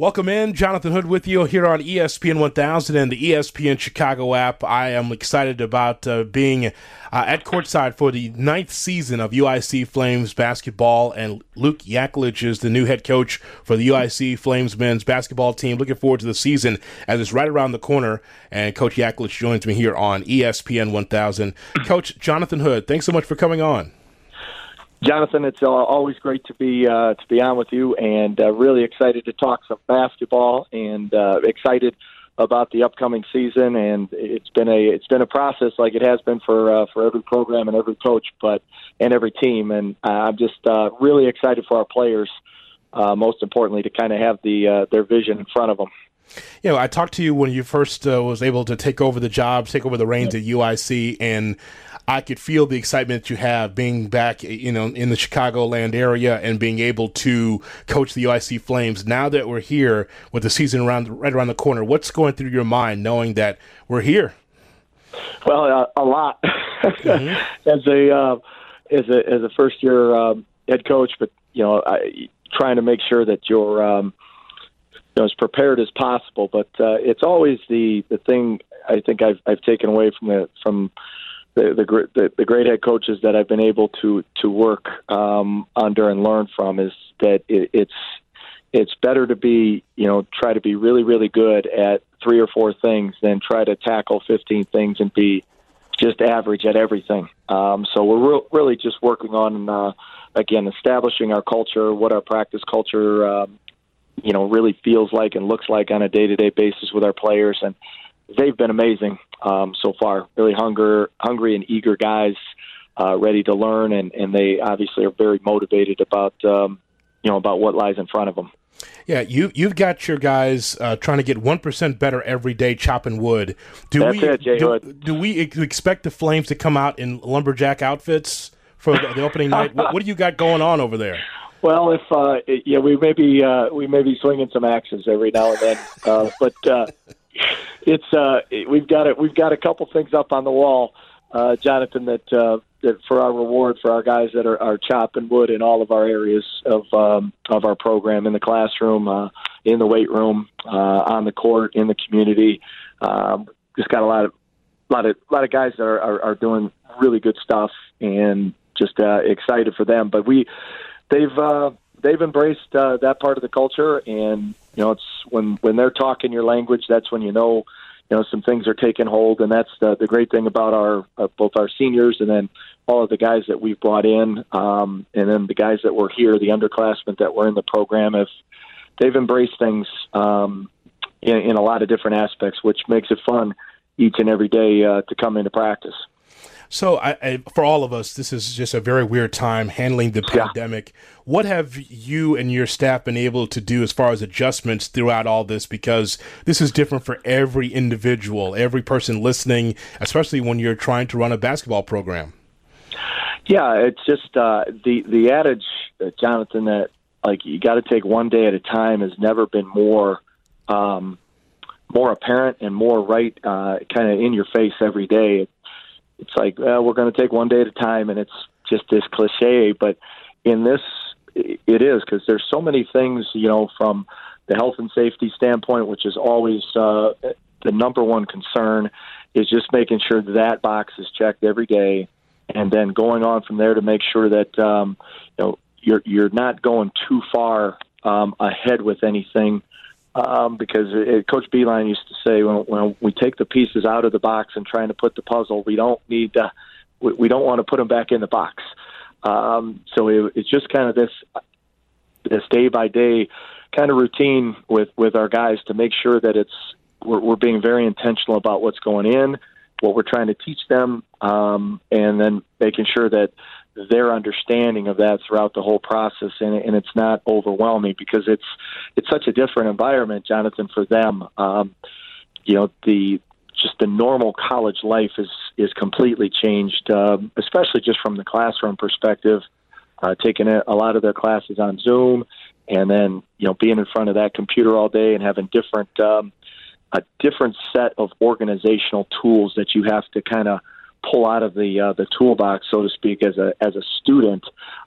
Welcome in, Jonathan Hood with you here on ESPN 1000 and the ESPN Chicago app. I am excited about uh, being uh, at courtside for the ninth season of UIC Flames basketball, and Luke Yaklich is the new head coach for the UIC Flames men's basketball team. Looking forward to the season as it's right around the corner, and Coach Yaklich joins me here on ESPN 1000. Coach Jonathan Hood, thanks so much for coming on. Jonathan, it's uh, always great to be uh, to be on with you, and uh, really excited to talk some basketball, and uh, excited about the upcoming season. And it's been a it's been a process, like it has been for uh, for every program and every coach, but and every team. And uh, I'm just uh, really excited for our players. Uh, most importantly, to kind of have the uh, their vision in front of them. You know, I talked to you when you first uh, was able to take over the job, take over the reins at UIC, and I could feel the excitement that you have being back, you know, in the Chicagoland area and being able to coach the UIC Flames. Now that we're here with the season around right around the corner, what's going through your mind knowing that we're here? Well, uh, a lot. mm-hmm. as a uh, as a as a first year um, head coach, but you know, I, trying to make sure that you're um, you know, as prepared as possible. But uh, it's always the the thing I think I've I've taken away from the from the the, the, the great head coaches that I've been able to to work um, under and learn from is that it, it's it's better to be you know try to be really really good at three or four things than try to tackle 15 things and be just average at everything. Um, so we're re- really just working on uh, again establishing our culture, what our practice culture um, you know really feels like and looks like on a day to day basis with our players and they've been amazing um, so far. Really hunger, hungry and eager guys, uh, ready to learn, and, and they obviously are very motivated about um, you know about what lies in front of them. Yeah, you you've got your guys uh, trying to get one percent better every day chopping wood. Do That's we it, Jay do, do, we expect the Flames to come out in lumberjack outfits for the, the opening night? What, what, do you got going on over there? Well, if uh, yeah, we may be uh, we may be swinging some axes every now and then, uh, but uh, it's uh, we've got it. We've got a couple things up on the wall, uh, Jonathan. That uh, that for our reward for our guys that are, are chopping wood in all of our areas of um, of our program in the classroom, uh, in the weight room, uh, on the court, in the community. Um, just got a lot of lot of lot of guys that are, are, are doing really good stuff, and just uh, excited for them. But we they've uh, they've embraced uh, that part of the culture, and you know, it's when when they're talking your language, that's when you know, you know, some things are taking hold, and that's the the great thing about our uh, both our seniors and then all of the guys that we've brought in, um, and then the guys that were here, the underclassmen that were in the program, if they've embraced things um, in, in a lot of different aspects, which makes it fun each and every day uh, to come into practice. So, I, I, for all of us, this is just a very weird time handling the yeah. pandemic. What have you and your staff been able to do as far as adjustments throughout all this? Because this is different for every individual, every person listening, especially when you're trying to run a basketball program. Yeah, it's just uh, the the adage, uh, Jonathan, that like you got to take one day at a time has never been more um, more apparent and more right, uh, kind of in your face every day it's like well, we're going to take one day at a time, and it's just this cliche. But in this, it is because there's so many things, you know, from the health and safety standpoint, which is always uh, the number one concern, is just making sure that, that box is checked every day, and then going on from there to make sure that um, you know you're you're not going too far um, ahead with anything um, because it, Coach Beilein used to say when, when we take the pieces out of the box and trying to put the puzzle, we don't need to, we, we don't want to put them back in the box. Um, so it, it's just kind of this this day by day kind of routine with with our guys to make sure that it's we're, we're being very intentional about what's going in, what we're trying to teach them, um, and then making sure that their understanding of that throughout the whole process, and, and it's not overwhelming because it's it's such a different environment, Jonathan, for them. Um, you know, the just the normal college life is is completely changed, uh, especially just from the classroom perspective. Uh, taking a, a lot of their classes on Zoom, and then you know being in front of that computer all day and having different um, a different set of organizational tools that you have to kind of pull out of the uh, the toolbox, so to speak, as a as a student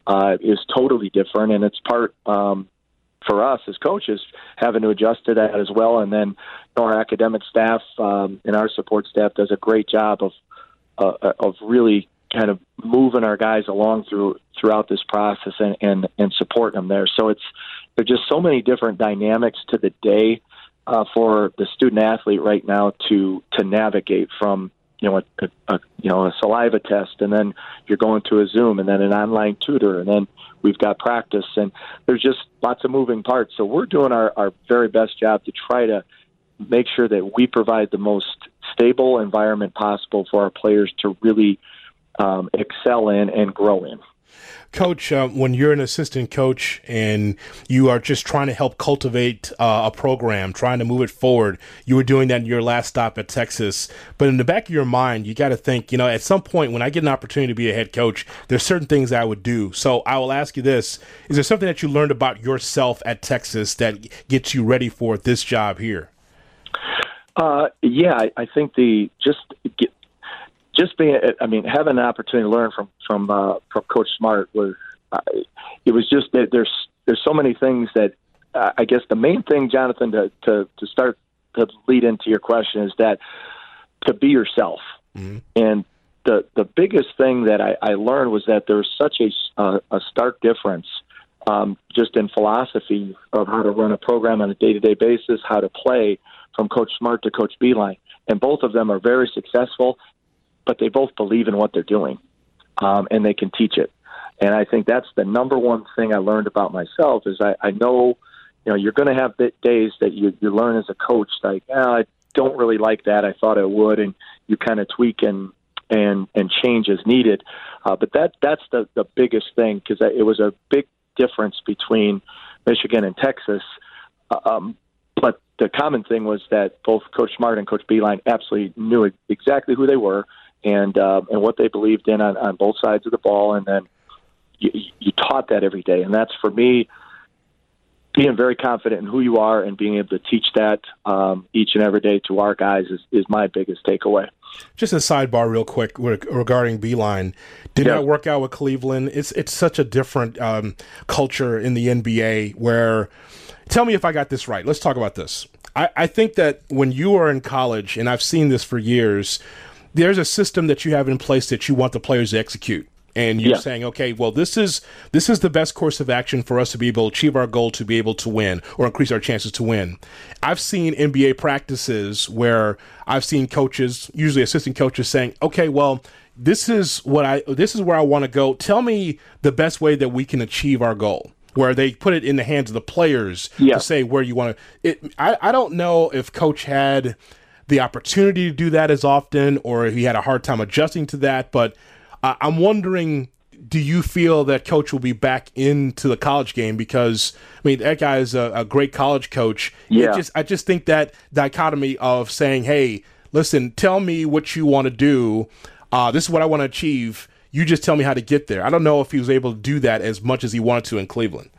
uh, is totally different, and it's part um, for us as coaches having to adjust to that as well. And then our academic staff um, and our support staff does a great job of uh, of really kind of moving our guys along through throughout this process and and, and supporting them there. So it's there's just so many different dynamics to the day uh, for the student athlete right now to to navigate from you know a, a, you know a saliva test and then you're going to a Zoom and then an online tutor and then we've got practice and there's just lots of moving parts. So we're doing our, our very best job to try to make sure that we provide the most stable environment possible for our players to really um, excel in and grow in. Coach, uh, when you're an assistant coach and you are just trying to help cultivate uh, a program, trying to move it forward, you were doing that in your last stop at Texas. But in the back of your mind, you got to think, you know, at some point when I get an opportunity to be a head coach, there's certain things I would do. So I will ask you this Is there something that you learned about yourself at Texas that gets you ready for this job here? Uh, yeah, I, I think the just just being, I mean, having an opportunity to learn from from uh, from Coach Smart was, uh, it was just that there's there's so many things that uh, I guess the main thing, Jonathan, to to to start to lead into your question is that to be yourself, mm-hmm. and the the biggest thing that I, I learned was that there's such a uh, a stark difference. Um, just in philosophy of how to run a program on a day to day basis, how to play from Coach Smart to Coach Beilein. And both of them are very successful but they both believe in what they're doing, um, and they can teach it. And I think that's the number one thing I learned about myself is I, I know, you know, you're going to have days that you, you learn as a coach, like, oh, I don't really like that. I thought I would, and you kind of tweak and and and change as needed. Uh, but that that's the the biggest thing because it was a big difference between Michigan and Texas. Um, but the common thing was that both Coach Smart and Coach Beilein absolutely knew exactly who they were and uh, and what they believed in on, on both sides of the ball, and then you, you taught that every day, and that's for me being very confident in who you are and being able to teach that um, each and every day to our guys is, is my biggest takeaway. Just a sidebar, real quick, regarding Beilein. Did yeah. not work out with Cleveland. It's it's such a different um, culture in the NBA. Where, tell me if I got this right. Let's talk about this. I, I think that when you are in college, and I've seen this for years, there's a system that you have in place that you want the players to execute and you're yeah. saying okay well this is this is the best course of action for us to be able to achieve our goal to be able to win or increase our chances to win i've seen nba practices where i've seen coaches usually assistant coaches saying okay well this is what i this is where i want to go tell me the best way that we can achieve our goal where they put it in the hands of the players yeah. to say where you want to it I, I don't know if coach had the opportunity to do that as often, or he had a hard time adjusting to that. But uh, I'm wondering, do you feel that coach will be back into the college game? Because I mean, that guy is a, a great college coach. Yeah. Just, I just think that dichotomy of saying, "Hey, listen, tell me what you want to do. Uh, this is what I want to achieve. You just tell me how to get there." I don't know if he was able to do that as much as he wanted to in Cleveland.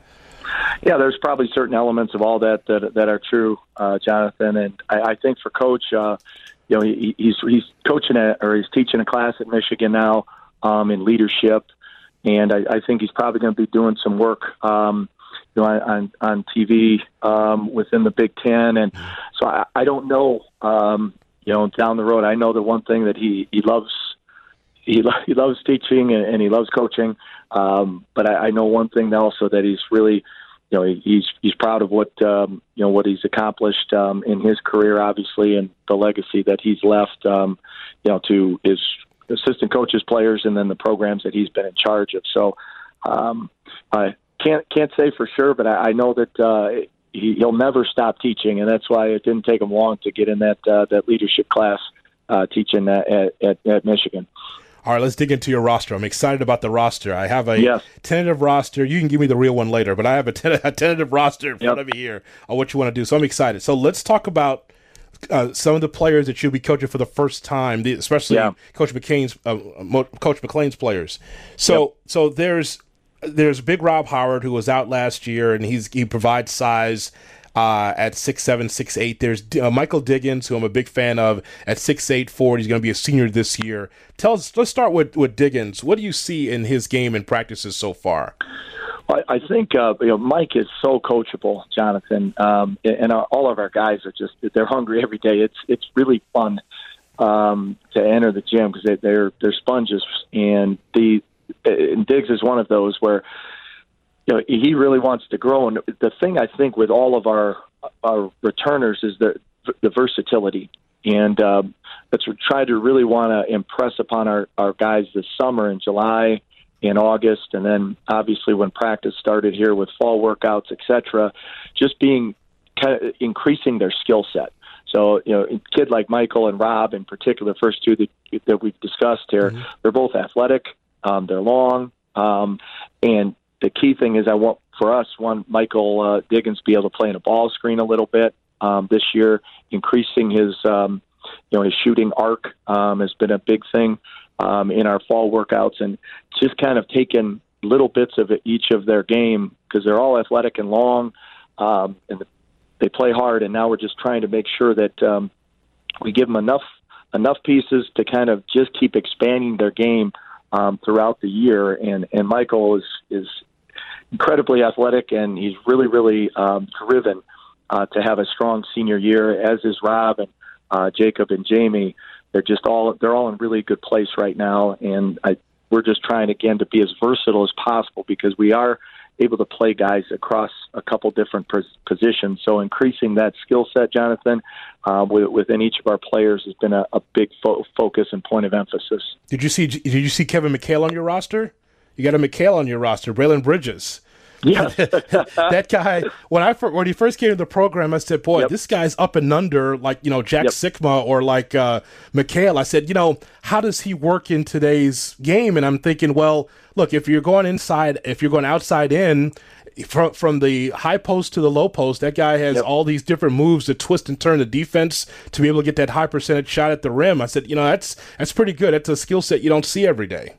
Yeah, there's probably certain elements of all that that, that are true, uh, Jonathan. And I, I think for Coach, uh, you know, he, he's he's coaching at, or he's teaching a class at Michigan now um, in leadership, and I, I think he's probably going to be doing some work. Um, you know, on on TV um, within the Big Ten, and so I, I don't know. Um, you know, down the road, I know the one thing that he he loves he lo- he loves teaching and, and he loves coaching. Um, but I, I know one thing also that he's really you know he's he's proud of what um, you know what he's accomplished um, in his career, obviously, and the legacy that he's left. Um, you know to his assistant coaches, players, and then the programs that he's been in charge of. So um, I can't can't say for sure, but I, I know that uh, he, he'll never stop teaching, and that's why it didn't take him long to get in that uh, that leadership class uh, teaching at, at, at Michigan. All right, let's dig into your roster. I'm excited about the roster. I have a yes. tentative roster. You can give me the real one later, but I have a, ten- a tentative roster in front yep. of me here on what you want to do. So I'm excited. So let's talk about uh, some of the players that you'll be coaching for the first time, especially yeah. Coach McCain's uh, Coach McClain's players. So yep. so there's there's Big Rob Howard who was out last year, and he's he provides size uh, at six seven, six eight. There's uh, Michael Diggins, who I'm a big fan of, at six eight four. He's going to be a senior this year. Tell us. Let's start with with Diggins. What do you see in his game and practices so far? I, think uh, you know Mike is so coachable, Jonathan, um, and our, all of our guys are just they're hungry every day. It's it's really fun um, to enter the gym because they, they're they're sponges, and the and Diggs is one of those where you know he really wants to grow. And the thing I think with all of our our returners is the the versatility, and um, that's we try to really want to impress upon our our guys this summer in July in August, and then obviously when practice started here with fall workouts, etc. Just being kind of increasing their skill set. So, you know, a kid like Michael and Rob, in particular, first two that, that we've discussed here, mm-hmm. they're both athletic, um, they're long, um, and the key thing is I want for us, one Michael uh, Diggins be able to play in a ball screen a little bit um, this year, increasing his um, you know his shooting arc um, has been a big thing um, in our fall workouts, and just kind of taking little bits of each of their game because they're all athletic and long, um, and they play hard. And now we're just trying to make sure that um, we give them enough enough pieces to kind of just keep expanding their game um, throughout the year. And and Michael is is incredibly athletic, and he's really really um, driven uh, to have a strong senior year, as is Rob and uh, Jacob and Jamie. They're just all they're all in really good place right now, and I, we're just trying again to be as versatile as possible because we are able to play guys across a couple different positions. So increasing that skill set, Jonathan, uh, within each of our players has been a, a big fo- focus and point of emphasis. Did you see? Did you see Kevin McHale on your roster? You got a McHale on your roster, Braelen Bridges. Yeah, that guy. When I when he first came to the program, I said, "Boy, yep. this guy's up and under like you know Jack yep. Sikma or like uh, McHale." I said, "You know, how does he work in today's game?" And I'm thinking, well, look, if you're going inside, if you're going outside in, from from the high post to the low post, that guy has yep. all these different moves to twist and turn the defense to be able to get that high percentage shot at the rim. I said, you know, that's that's pretty good. That's a skill set you don't see every day.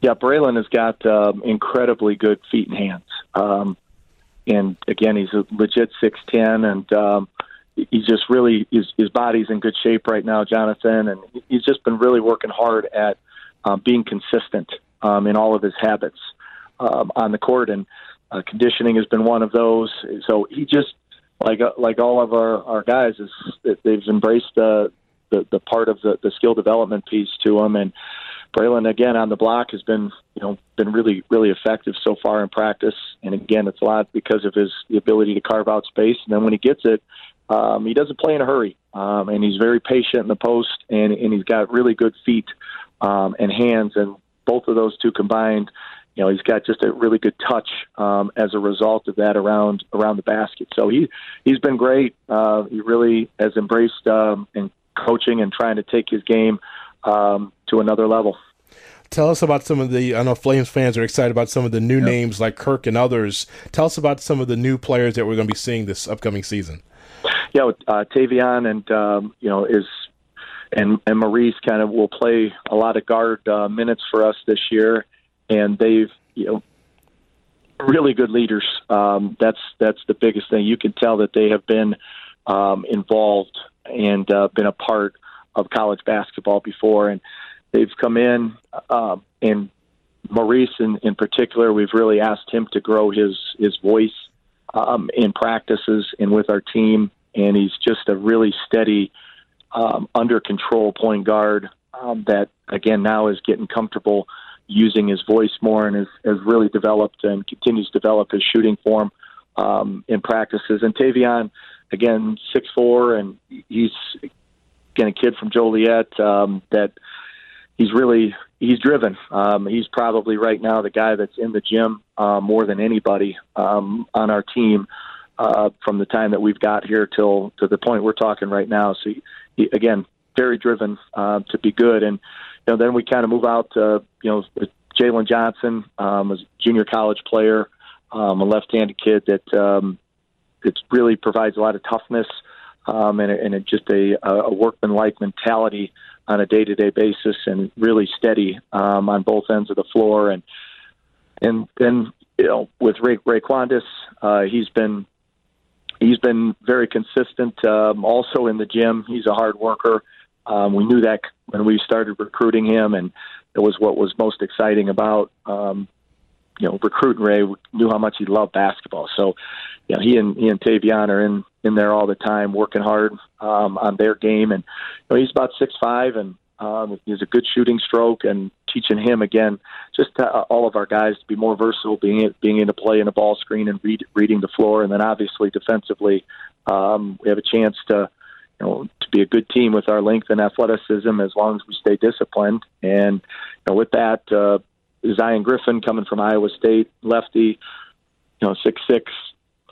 Yeah, Braelen has got um, incredibly good feet and hands. Um, and again, he's a legit six ten, and um, he's just really his, his body's in good shape right now, Jonathan. And he's just been really working hard at um, being consistent um, in all of his habits um, on the court, and uh, conditioning has been one of those. So he just like uh, like all of our our guys is they've embraced the the, the part of the, the skill development piece to them and Braelen again on the block has been you know been really really effective so far in practice, and again it's a lot because of his the ability to carve out space, and then when he gets it, um, he doesn't play in a hurry, um, and he's very patient in the post, and and he's got really good feet um, and hands, and both of those two combined. You know, he's got just a really good touch um, as a result of that around around the basket. So he he's been great. Uh, he really has embraced um, and coaching and trying to take his game um, to another level. Tell us about some of the. I know Flames fans are excited about some of the new yep. names like Kirk and others. Tell us about some of the new players that we're going to be seeing this upcoming season. Yeah, uh, Teyvion and um, you know is and and Maurice kind of will play a lot of guard uh, minutes for us this year, and they've you know really good leaders. Um, that's that's the biggest thing. You can tell that they have been um, involved and uh, been a part of college basketball before, and they've come in. Um, and Maurice, in, in particular, we've really asked him to grow his his voice um, in practices and with our team, and he's just a really steady, um, under control point guard um, that again now is getting comfortable using his voice more and has, has really developed and continues to develop his shooting form um, in practices. And Teyvion, again, six four, and he's again a kid from Joliet um, that he's really he's driven. Um, he's probably right now the guy that's in the gym uh, more than anybody um, on our team uh, from the time that we've got here till to the point we're talking right now. So he, he, again, very driven uh, to be good, and you know then we kind of move out to you know Jalen Johnson um, was a junior college player, um, a left-handed kid that um, that really provides a lot of toughness um, and, and just a, a workman-like mentality on a day-to-day basis, and really steady um, on both ends of the floor. And and then you know with Ray Raquandis, uh, he's been he's been very consistent. Um, also in the gym, he's a hard worker. Um, we knew that when we started recruiting him, and it was what was most exciting about um, you know, recruiting Ray We knew how much he loved basketball. So, you know, he and he and Teyvion are in in there all the time, working hard um, on their game. And you know, he's about six five, and um, he has a good shooting stroke. And teaching him again, just to, uh, all of our guys to be more versatile, being being able to play in a ball screen and read, reading the floor, and then obviously defensively, um, we have a chance to. Know, to be a good team with our length and athleticism, as long as we stay disciplined, and you know, with that, uh, Zion Griffin coming from Iowa State, lefty, you know, six six,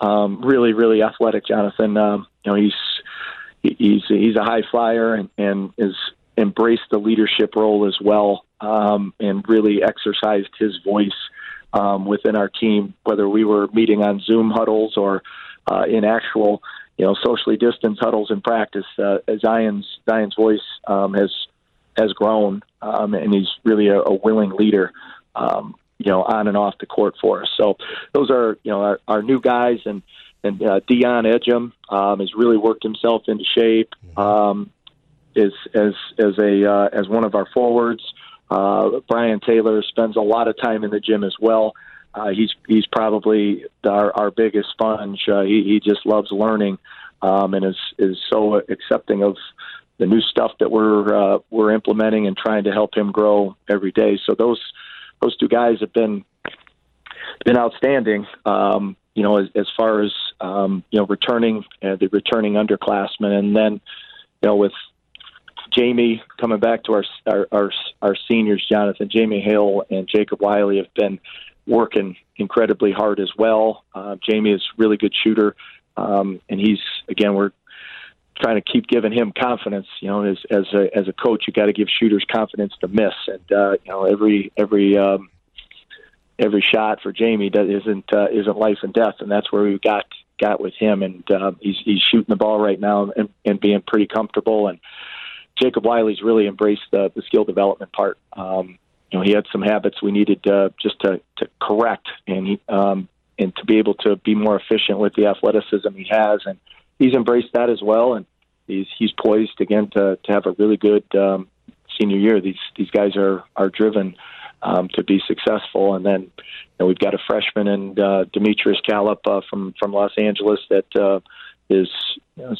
um, really really athletic. Jonathan, um, you know, he's he's he's a high flyer and, and is embraced the leadership role as well, um, and really exercised his voice um, within our team, whether we were meeting on Zoom huddles or uh, in actual, you know, socially distanced huddles in practice. Uh, Zion's Zion's voice um, has has grown, um, and he's really a, a willing leader. Um, you know, on and off the court for us. So those are you know our, our new guys, and and uh, Dion Edgem um, has really worked himself into shape. Um, is as as a uh, as one of our forwards. Uh, Brian Taylor spends a lot of time in the gym as well. Uh, he's he's probably our, our biggest sponge. Uh, he, he just loves learning um, and is is so accepting of the new stuff that we're uh, we're implementing and trying to help him grow every day. So those those two guys have been been outstanding. Um, you know, as, as far as um, you know, returning uh, the returning underclassmen, and then you know with Jamie coming back to our, our our our seniors, Jonathan, Jamie Hale, and Jacob Wiley have been working incredibly hard as well. Uh, Jamie is a really good shooter, um, and he's again we're trying to keep giving him confidence. You know, as as a as a coach, you got to give shooters confidence to miss, and uh, you know every every um, every shot for Jamie that isn't uh, isn't life and death, and that's where we got got with him, and uh, he's he's shooting the ball right now and, and being pretty comfortable and Jacob Wiley's really embraced the, the skill development part. Um, you know, he had some habits we needed uh, just to, to correct, and he, um, and to be able to be more efficient with the athleticism he has, and he's embraced that as well, and he's he's poised again to to have a really good um, senior year. These these guys are are driven um, to be successful, and then you know, we've got a freshman and uh, Demetrius Gallup uh, from from Los Angeles that uh, is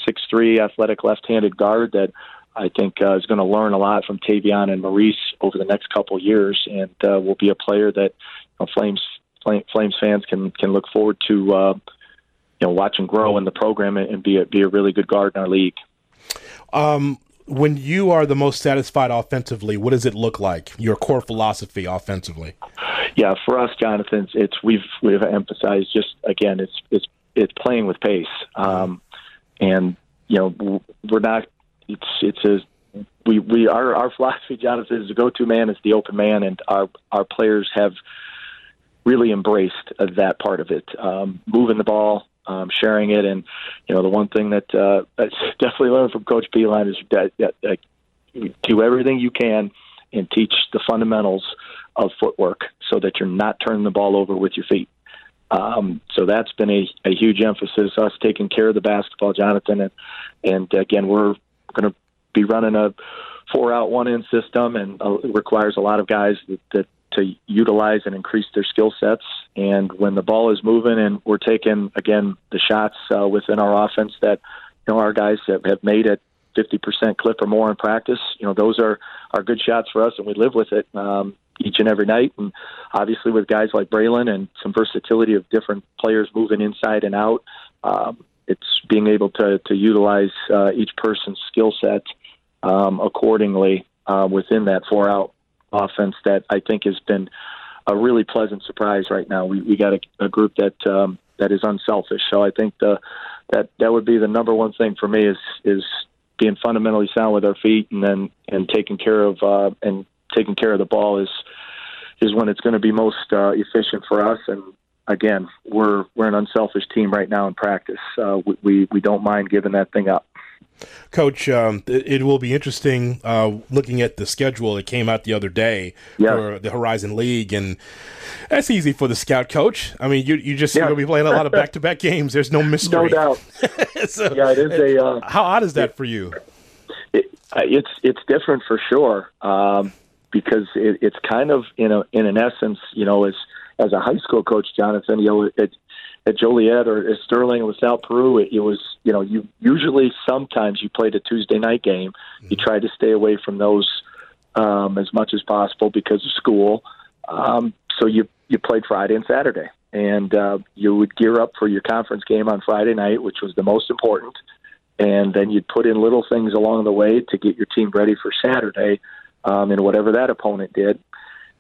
six three athletic left-handed guard that I think uh, is going to learn a lot from Teyvion and Maurice over the next couple years, and uh, will be a player that you know, Flames Flames fans can can look forward to. Uh, you know, watch watching grow in the program and be a, be a really good guard in our league. Um, when you are the most satisfied offensively, what does it look like? Your core philosophy offensively? Yeah, for us, Jonathan, it's we've we've emphasized just again, it's it's it's playing with pace, um, and you know we're not it's it's a we we our our philosophy, Jonathan, is the go-to man is the open man, and our our players have really embraced that part of it, um, moving the ball, um, sharing it, and you know the one thing that uh, I definitely learned from Coach Beilein is that, that, that do everything you can and teach the fundamentals of footwork so that you're not turning the ball over with your feet. Um, so that's been a, a huge emphasis. Us taking care of the basketball, Jonathan, and and again we're going to be running a four out one in system, and uh, it requires a lot of guys that, that to utilize and increase their skill sets. And when the ball is moving and we're taking again the shots uh, within our offense that you know our guys have, have made at 50% clip or more in practice, you know those are are good shots for us, and we live with it. Um, each and every night, and obviously with guys like Braelen and some versatility of different players moving inside and out, um, it's being able to to utilize uh, each person's skill set um, accordingly uh, within that four out offense that I think has been a really pleasant surprise right now. We we got a, a group that um, that is unselfish. So I think the that that would be the number one thing for me is is being fundamentally sound with our feet and then and taking care of uh, and taking care of the ball is is when it's going to be most uh, efficient for us and again, we're we're an unselfish team right now in practice. Uh, we, we, we don't mind giving that thing up. Coach, um, it, it, will be interesting uh, looking at the schedule that came out the other day yeah. for the Horizon League, and that's easy for the scout coach. I mean, you you just yeah. to be playing a lot of back to back games. There's no mystery. No doubt. so, yeah, it is a. Uh, how odd is that it, for you? It, uh, it's it's different for sure um, because it's kind of in a in an essence, you know, as as a high school coach, Jonathan, you know, at, at Joliet or at Sterling or South Peru, it, it was you know you usually sometimes you played a Tuesday night game. You mm-hmm. tried to stay away from those um, as much as possible because of school. Um, so you you played Friday and Saturday, and uh, you would gear up for your conference game on Friday night, which was the most important. And then you'd put in little things along the way to get your team ready for Saturday, um, and whatever that opponent did.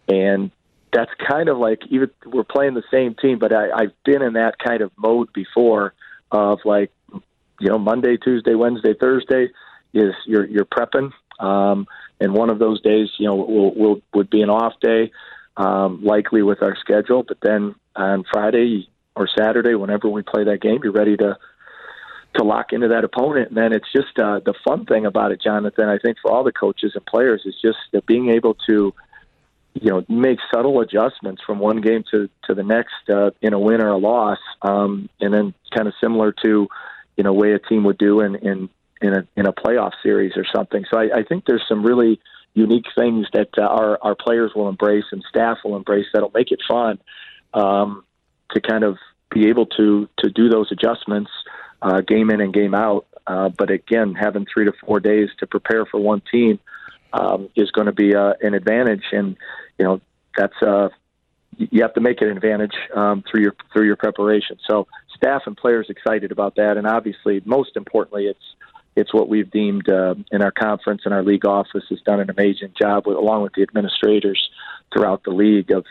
And that's kind of like even we're playing the same team, but I, I've been in that kind of mode before of like, you know, Monday, Tuesday, Wednesday, Thursday is you're you're prepping. Um, and one of those days, you know, will will would be an off day, um, likely with our schedule. But then on Friday or Saturday, whenever we play that game, you're ready to to lock into that opponent. And then it's just uh, the fun thing about it, Jonathan. I think for all the coaches and players is just being able to, you know, make subtle adjustments from one game to to the next uh, in a win or a loss, um, and then kind of similar to, you know, way a team would do in in in a in a playoff series or something. So I, I think there's some really unique things that uh, our our players will embrace and staff will embrace that'll make it fun um, to kind of be able to to do those adjustments uh, game in and game out. Uh, but again, having three to four days to prepare for one team um, is going to be uh, an advantage, and you know that's uh, you have to make it an advantage um, through your through your preparation. So staff and players excited about that, and obviously, most importantly, it's it's what we've deemed uh, in our conference and our league office has done an amazing job with, along with the administrators throughout the league of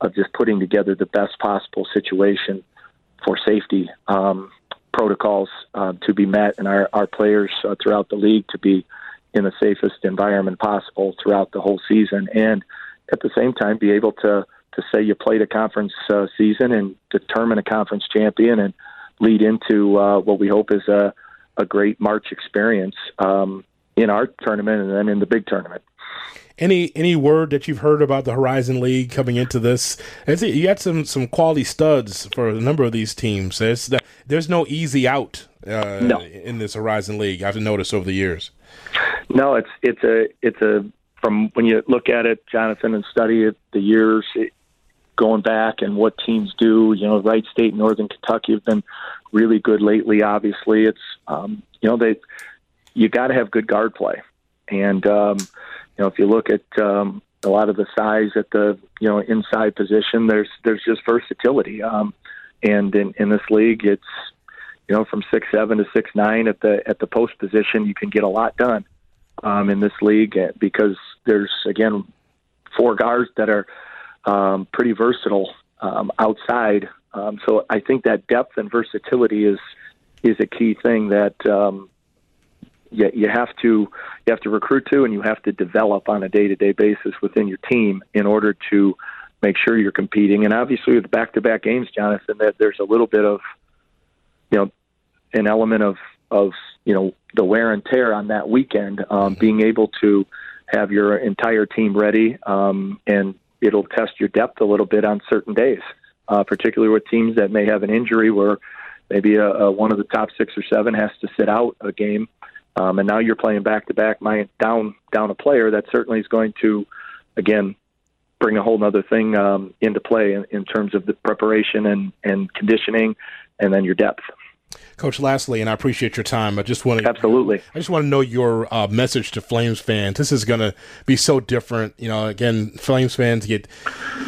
of just putting together the best possible situation for safety um, protocols uh, to be met and our, our players uh, throughout the league to be in the safest environment possible throughout the whole season and at the same time be able to to say you played a conference uh, season and determine a conference champion and lead into uh, what we hope is a a great March experience um, in our tournament and then in the big tournament. Any any word that you've heard about the Horizon League coming into this? You got some some quality studs for a number of these teams. There's there's no easy out uh, no. in this Horizon League. I've noticed over the years. No, it's it's a it's a from when you look at it, Jonathan, and study it, the years it, going back and what teams do. You know, Wright State, Northern Kentucky have been really good lately. Obviously, it's um, you know they you got to have good guard play, and um, you know if you look at um, a lot of the size at the you know inside position, there's there's just versatility, um, and in, in this league, it's you know from six seven to six nine at the at the post position, you can get a lot done um, in this league eh, because there's again four guards that are um, pretty versatile um, outside um, so I think that depth and versatility is is a key thing that um, you, you have to you have to recruit to and you have to develop on a day to day basis within your team in order to make sure you're competing. And obviously, with back to back games, Jonathan, that there's a little bit of you know an element of of you know the wear and tear on that weekend. Um, being able to have your entire team ready um, and it'll test your depth a little bit on certain days uh, particularly with teams that may have an injury where maybe a, a, one of the top six or seven has to sit out a game, um, and now you're playing back to back, down down a player. That certainly is going to, again, bring a whole other thing um, into play in, in terms of the preparation and and conditioning, and then your depth. Coach, lastly, and I appreciate your time. I just want to absolutely. I just want to know your uh, message to Flames fans. This is going to be so different. You know, again, Flames fans get,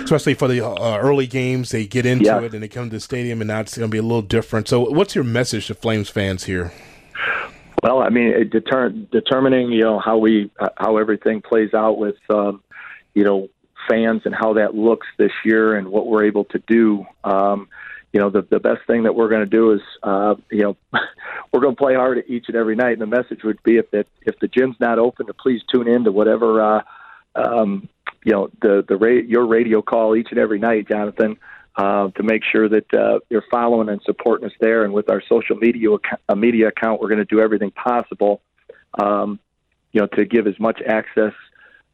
especially for the uh, early games, they get into yeah. it and they come to the stadium, and now it's going to be a little different. So, what's your message to Flames fans here? Well, I mean, deter- determining you know how we uh, how everything plays out with um, you know fans and how that looks this year and what we're able to do. Um, you know, the the best thing that we're going to do is, uh, you know, we're going to play hard each and every night. And the message would be if that if the gym's not open, to please tune in to whatever, uh, um, you know, the the ra- your radio call each and every night, Jonathan. Uh, to make sure that uh, you're following and supporting us there, and with our social media account, uh, media account, we're going to do everything possible, um, you know, to give as much access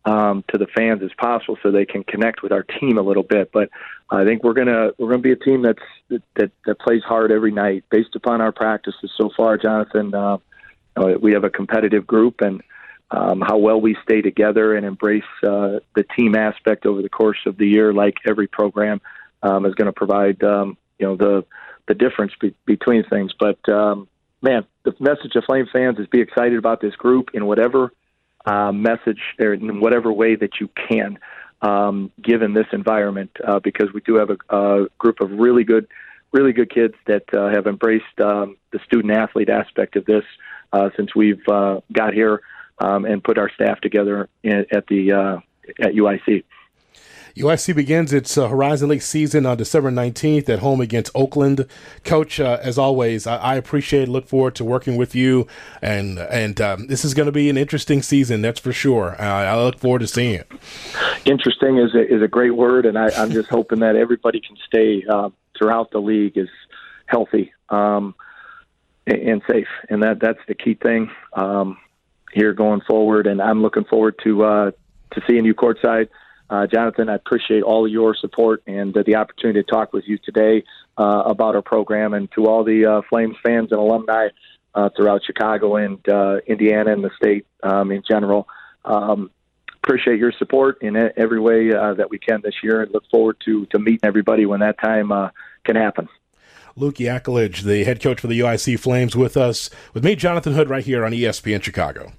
um, to the fans as possible so they can connect with our team a little bit. But I think we're gonna we're gonna be a team that's that that plays hard every night based upon our practices so far, Jonathan. Uh, we have a competitive group and. Um, how well we stay together and embrace uh, the team aspect over the course of the year, like every program, um, is going to provide um, you know the the difference be- between things. But um, man, the message to Flame fans is be excited about this group in whatever uh, message or in whatever way that you can, um, given this environment, uh, because we do have a, a group of really good, really good kids that uh, have embraced um, the student athlete aspect of this uh, since we've uh, got here um, and put our staff together in, at the uh, at UIC. UIC begins its uh, Horizon League season on December 19th at home against Oakland. Coach, uh, as always, I, I, appreciate, look forward to working with you, and and um, this is going to be an interesting season, that's for sure. Uh, I look forward to seeing it. Interesting is a, is a great word, and I, am just hoping that everybody can stay uh, throughout the league is healthy um, and safe, and that that's the key thing um, here going forward. And I'm looking forward to uh, to seeing you courtside uh, Jonathan, I appreciate all your support and uh, the opportunity to talk with you today uh, about our program and to all the uh, Flames fans and alumni uh, throughout Chicago and uh, Indiana and the state um, in general. Um, appreciate your support in every way that we can this year and look forward to, to meeting everybody when that time can happen. Luke Yaklich, the head coach for the UIC Flames, with us, with me, Jonathan Hood, right here on ESPN Chicago.